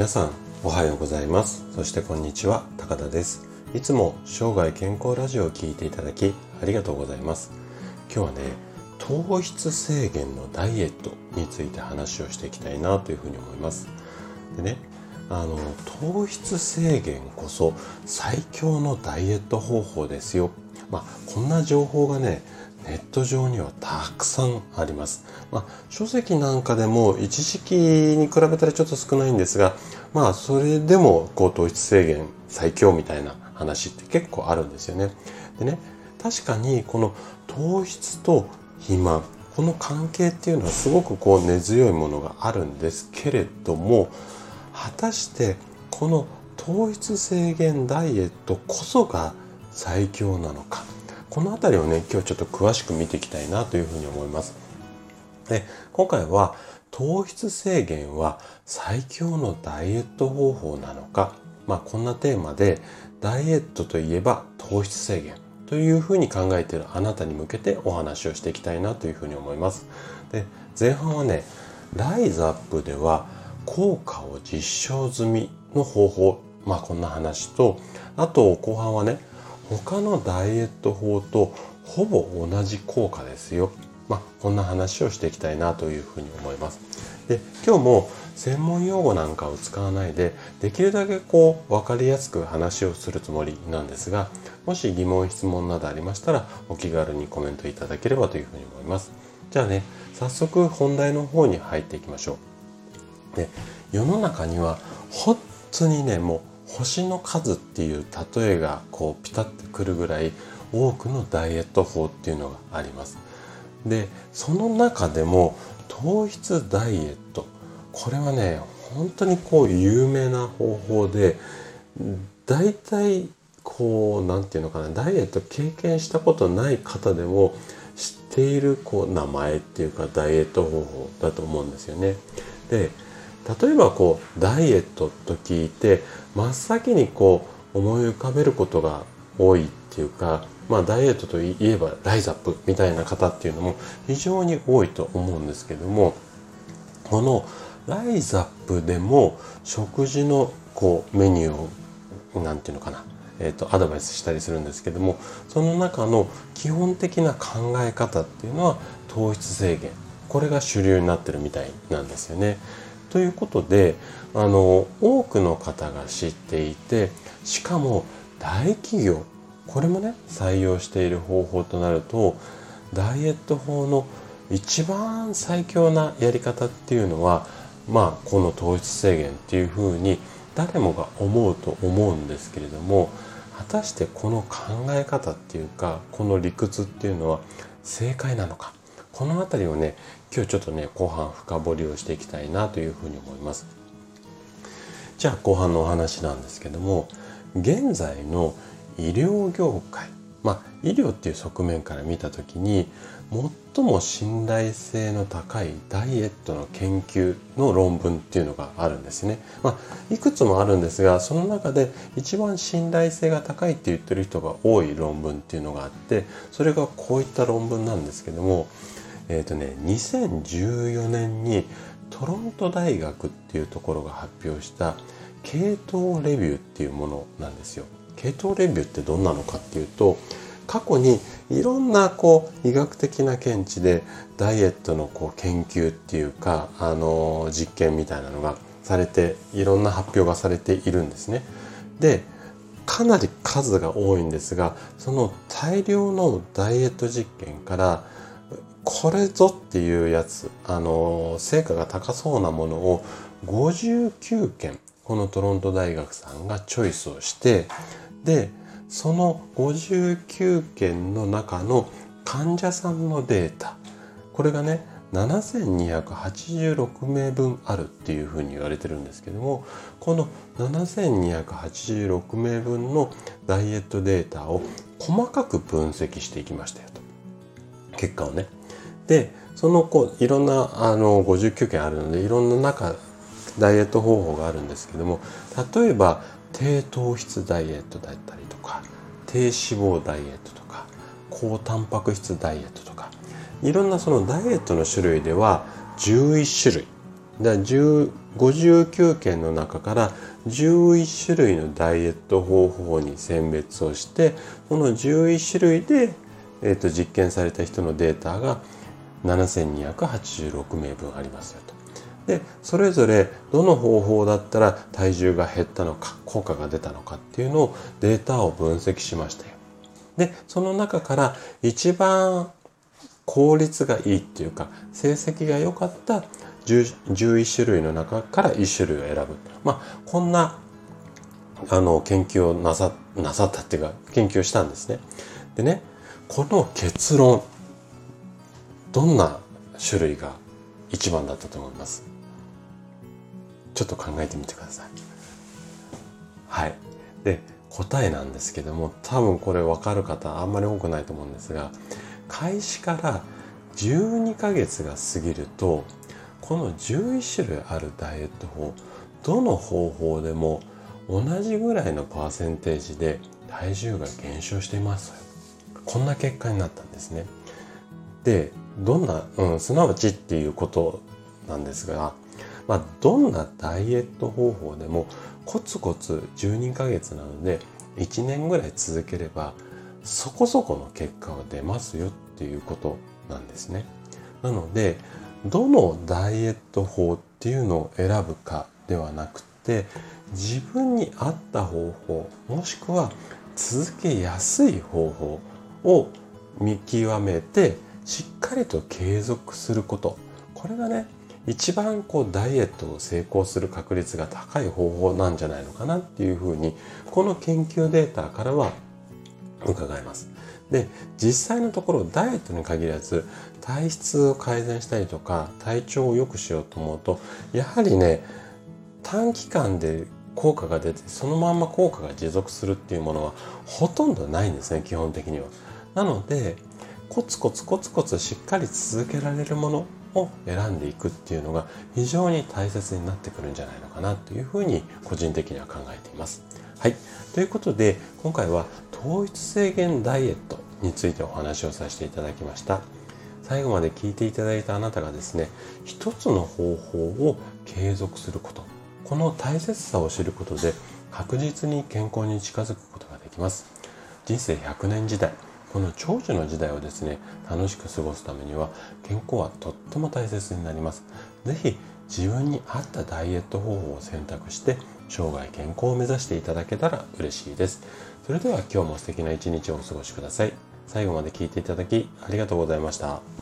皆さんおはようございます。そしてこんにちは高田です。いつも生涯健康ラジオを聴いていただきありがとうございます。今日はね糖質制限のダイエットについて話をしていきたいなというふうに思います。でねあの糖質制限こそ最強のダイエット方法ですよ。まあこんな情報がねネット上にはたくさんあります。まあ、書籍なんかでも一時期に比べたらちょっと少ないんですが、まあ、それでも、こう、糖質制限最強みたいな話って結構あるんですよね。でね、確かにこの糖質と肥満、この関係っていうのはすごくこう根強いものがあるんですけれども、果たしてこの糖質制限ダイエットこそが最強なのか。この辺りをね今日ちょっと詳しく見ていきたいなというふうに思います。で今回は糖質制限は最強のダイエット方法なのか、まあ、こんなテーマでダイエットといえば糖質制限というふうに考えているあなたに向けてお話をしていきたいなというふうに思います。で前半はねライズアップでは効果を実証済みの方法まあこんな話とあと後半はね他のダイエット法とほぼ同じ効果ですよ。まあ、こんな話をしていきたいなというふうに思います。で、今日も専門用語なんかを使わないで、できるだけこう、わかりやすく話をするつもりなんですが、もし疑問、質問などありましたら、お気軽にコメントいただければというふうに思います。じゃあね、早速本題の方に入っていきましょう。で、世の中には本当にね、もう星の数っていう例えがこうピタッとくるぐらい多くのダイエット法っていうのがあります。で、その中でも糖質ダイエット。これはね、本当にこう有名な方法で、大体こう、なんていうのかな、ダイエット経験したことない方でも知っているこう名前っていうかダイエット方法だと思うんですよね。で、例えばこうダイエットと聞いて真っ先にこう思い浮かべることが多いっていうか、まあ、ダイエットといえばライザップみたいな方っていうのも非常に多いと思うんですけどもこのライザップでも食事のこうメニューを何て言うのかなえーと、アドバイスしたりするんですけどもその中の基本的な考え方っていうのは糖質制限これが主流になってるみたいなんですよね。ということであの多くの方が知っていてしかも大企業これもね採用している方法となるとダイエット法の一番最強なやり方っていうのはまあこの糖質制限っていうふうに誰もが思うと思うんですけれども果たしてこの考え方っていうかこの理屈っていうのは正解なのかこの辺りをね今日ちょっとね後半深掘りをしていきたいなというふうに思いますじゃあ後半のお話なんですけども現在の医療業界まあ医療っていう側面から見た時に最も信頼性の高いダイエットの研究の論文っていうのがあるんですね。まあ、いくつもあるんですが、その中で一番信頼性が高いって言ってる人が多い論文っていうのがあって、それがこういった論文なんですけども、えっ、ー、とね、2014年にトロント大学っていうところが発表した系統レビューっていうものなんですよ。系統レビューってどんなのかっていうと、過去にいろんなこう医学的な見地でダイエットのこう研究っていうか、あの実験みたいなのがされていろんな発表がされているんですね。でかなり数が多いんですがその大量のダイエット実験からこれぞっていうやつ、あの、成果が高そうなものを59件、このトロント大学さんがチョイスをして、で、その59件の中の患者さんのデータ、これがね、7286名分あるっていうふうに言われてるんですけどもこの7286名分のダイエットデータを細かく分析していきましたよと。結果をねでそのこういろんなあの59件あるのでいろんな中ダイエット方法があるんですけども例えば低糖質ダイエットだったりとか低脂肪ダイエットとか高タンパク質ダイエットとかいろんなそのダイエットの種類では11種類。で59件の中から11種類のダイエット方法に選別をしてこの11種類で、えーと、実験された人のデータが7286名分ありますよと。でそれぞれどの方法だったら体重が減ったのか効果が出たのかっていうのをデータを分析しましたよ。でその中から一番効率がいいっていうか成績が良かった11種類の中から1種類を選ぶ。まあ、こんな、あの、研究をなさ、なさったっていうか、研究をしたんですね。でね、この結論、どんな種類が一番だったと思います？ちょっと考えてみてください。はい。で、答えなんですけども、多分これ分かる方あんまり多くないと思うんですが、開始から12ヶ月が過ぎると、この11種類あるダイエット法どの方法でも同じぐらいのパーセンテージで体重が減少していますこんな結果になったんですねでどんな、うん、すなわちっていうことなんですが、まあ、どんなダイエット方法でもコツコツ12ヶ月なので1年ぐらい続ければそこそこの結果は出ますよっていうことなんですね。なのでどのダイエット法っていうのを選ぶかではなくて自分に合った方法もしくは続けやすい方法を見極めてしっかりと継続することこれがね一番こうダイエットを成功する確率が高い方法なんじゃないのかなっていうふうにこの研究データからは伺えます。で実際のところダイエットに限らず体質を改善したりとか体調を良くしようと思うとやはりね短期間で効果が出てそのまんま効果が持続するっていうものはほとんどないんですね基本的には。なのでコツコツコツコツしっかり続けられるものを選んでいくっていうのが非常に大切になってくるんじゃないのかなというふうに個人的には考えています。はい。ということで今回は糖質制限ダイエットについてお話をさせていただきました最後まで聞いていただいたあなたがですね一つの方法を継続することこの大切さを知ることで確実に健康に近づくことができます人生100年時代この長寿の時代をですね楽しく過ごすためには健康はとっても大切になります是非自分に合ったダイエット方法を選択して生涯健康を目指していただけたら嬉しいですそれでは今日も素敵な一日をお過ごしください。最後まで聞いていただきありがとうございました。